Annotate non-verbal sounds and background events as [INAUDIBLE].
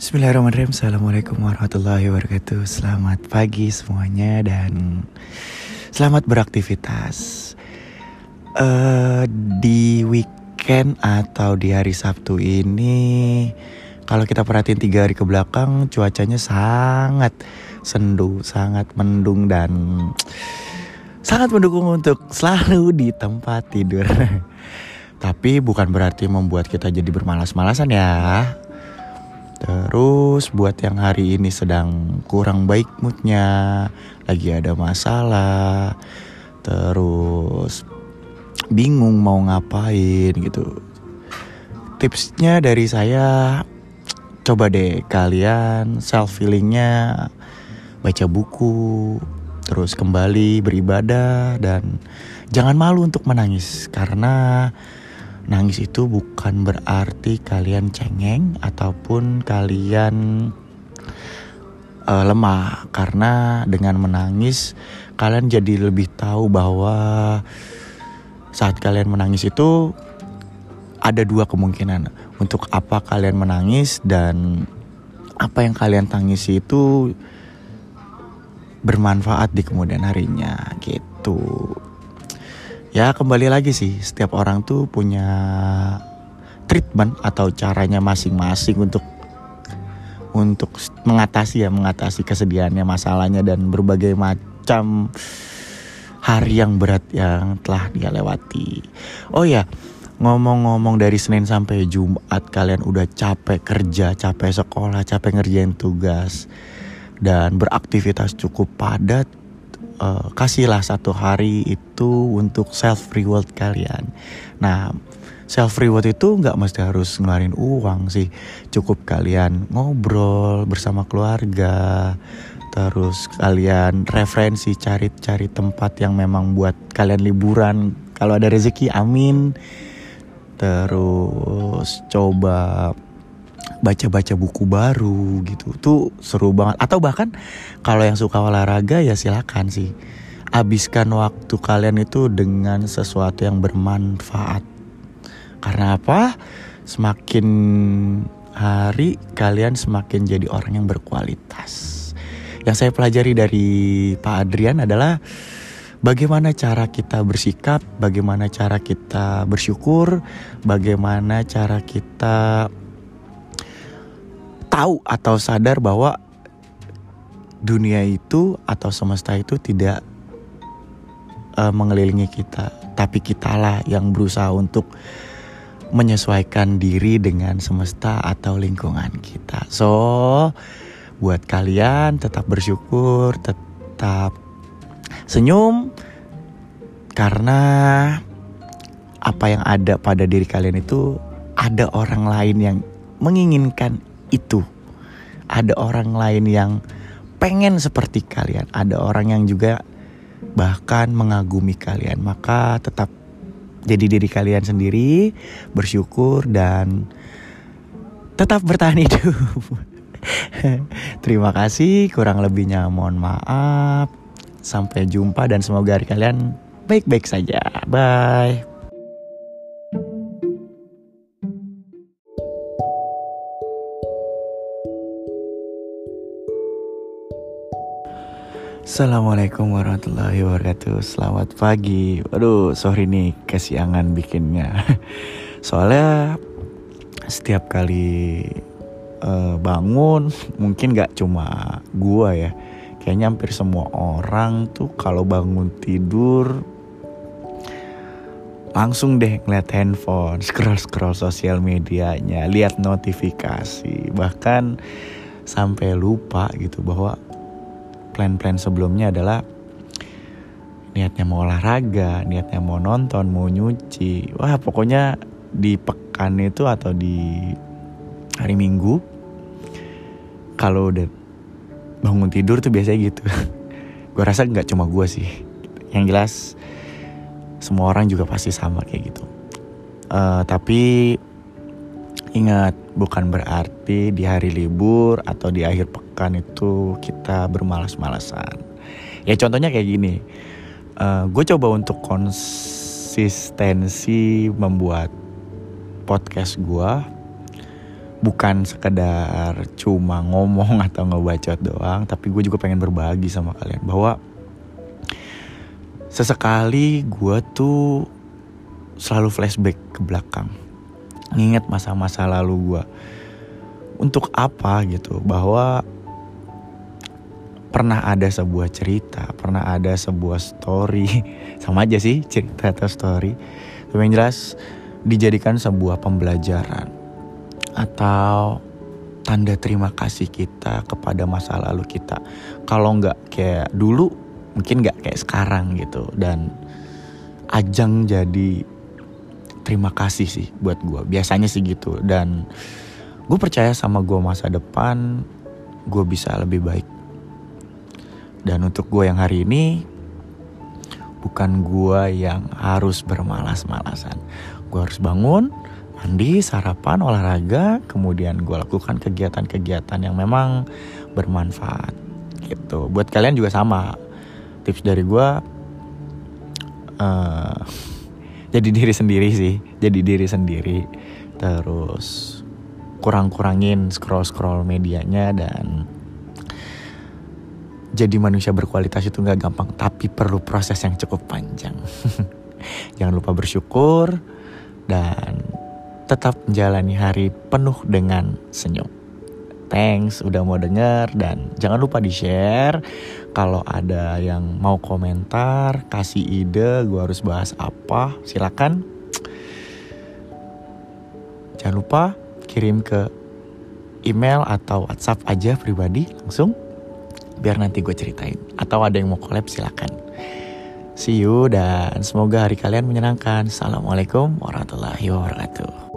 Bismillahirrahmanirrahim. Assalamualaikum warahmatullahi wabarakatuh. Selamat pagi semuanya dan selamat beraktivitas. Uh, Di weekend atau di hari Sabtu ini Kalau kita perhatiin tiga hari ke belakang cuacanya sangat sendu, sangat mendung dan sangat mendukung untuk selalu di tempat tidur. [LAUGHS] Tapi bukan berarti membuat kita jadi bermalas-malasan ya Terus buat yang hari ini sedang kurang baik moodnya, lagi ada masalah, terus bingung mau ngapain gitu. Tipsnya dari saya, coba deh kalian self feelingnya baca buku, terus kembali beribadah dan jangan malu untuk menangis karena Nangis itu bukan berarti kalian cengeng ataupun kalian uh, lemah. Karena dengan menangis kalian jadi lebih tahu bahwa saat kalian menangis itu ada dua kemungkinan. Untuk apa kalian menangis dan apa yang kalian tangisi itu bermanfaat di kemudian harinya gitu ya kembali lagi sih setiap orang tuh punya treatment atau caranya masing-masing untuk untuk mengatasi ya mengatasi kesedihannya masalahnya dan berbagai macam hari yang berat yang telah dia lewati. Oh ya, ngomong-ngomong dari Senin sampai Jumat kalian udah capek kerja, capek sekolah, capek ngerjain tugas dan beraktivitas cukup padat uh, kasihlah satu hari itu untuk self reward kalian. Nah, self reward itu nggak mesti harus ngeluarin uang sih, cukup kalian ngobrol bersama keluarga, terus kalian referensi cari-cari tempat yang memang buat kalian liburan. Kalau ada rezeki, amin. Terus coba baca-baca buku baru gitu. Tuh seru banget. Atau bahkan kalau yang suka olahraga ya silakan sih. Habiskan waktu kalian itu dengan sesuatu yang bermanfaat. Karena apa? Semakin hari kalian semakin jadi orang yang berkualitas. Yang saya pelajari dari Pak Adrian adalah bagaimana cara kita bersikap, bagaimana cara kita bersyukur, bagaimana cara kita tahu atau sadar bahwa dunia itu atau semesta itu tidak uh, mengelilingi kita, tapi kitalah yang berusaha untuk menyesuaikan diri dengan semesta atau lingkungan kita. So, buat kalian tetap bersyukur, tetap senyum karena apa yang ada pada diri kalian itu ada orang lain yang menginginkan itu. Ada orang lain yang pengen seperti kalian, ada orang yang juga bahkan mengagumi kalian. Maka tetap jadi diri kalian sendiri, bersyukur dan tetap bertahan [LAUGHS] hidup. Terima kasih, kurang lebihnya mohon maaf. Sampai jumpa dan semoga hari kalian baik-baik saja. Bye. Assalamualaikum warahmatullahi wabarakatuh. Selamat pagi. Waduh sorry nih kesiangan bikinnya. [LAUGHS] Soalnya setiap kali uh, bangun Mungkin gak cuma gua ya. Kayaknya hampir semua orang tuh kalau bangun tidur Langsung deh ngeliat handphone Scroll-scroll sosial medianya Lihat notifikasi. Bahkan sampai lupa gitu bahwa plan-plan sebelumnya adalah niatnya mau olahraga, niatnya mau nonton, mau nyuci. Wah, pokoknya di pekan itu atau di hari Minggu kalau udah bangun tidur tuh biasanya gitu. [LAUGHS] gue rasa nggak cuma gue sih. Yang jelas semua orang juga pasti sama kayak gitu. Uh, tapi ingat bukan berarti di hari libur atau di akhir pekan kan itu kita bermalas-malasan. Ya contohnya kayak gini, uh, gue coba untuk konsistensi membuat podcast gue bukan sekedar cuma ngomong [LAUGHS] atau ngebacot doang tapi gue juga pengen berbagi sama kalian bahwa sesekali gue tuh selalu flashback ke belakang nginget masa-masa lalu gue untuk apa gitu bahwa pernah ada sebuah cerita pernah ada sebuah story [LAUGHS] sama aja sih cerita atau story tapi yang jelas dijadikan sebuah pembelajaran atau tanda terima kasih kita kepada masa lalu kita. Kalau nggak kayak dulu, mungkin nggak kayak sekarang gitu. Dan ajang jadi terima kasih sih buat gue. Biasanya sih gitu. Dan gue percaya sama gue masa depan, gue bisa lebih baik. Dan untuk gue yang hari ini, bukan gue yang harus bermalas-malasan. Gue harus bangun, mandi, sarapan, olahraga, kemudian gue lakukan kegiatan-kegiatan yang memang bermanfaat gitu. Buat kalian juga sama. Tips dari gue uh, jadi diri sendiri sih, jadi diri sendiri. Terus kurang-kurangin scroll-scroll medianya dan jadi manusia berkualitas itu nggak gampang, tapi perlu proses yang cukup panjang. [LAUGHS] Jangan lupa bersyukur dan tetap menjalani hari penuh dengan senyum. Thanks udah mau denger dan jangan lupa di share kalau ada yang mau komentar, kasih ide, gue harus bahas apa, silakan. Jangan lupa kirim ke email atau WhatsApp aja pribadi langsung biar nanti gue ceritain atau ada yang mau collab silakan. See you dan semoga hari kalian menyenangkan. Assalamualaikum warahmatullahi wabarakatuh.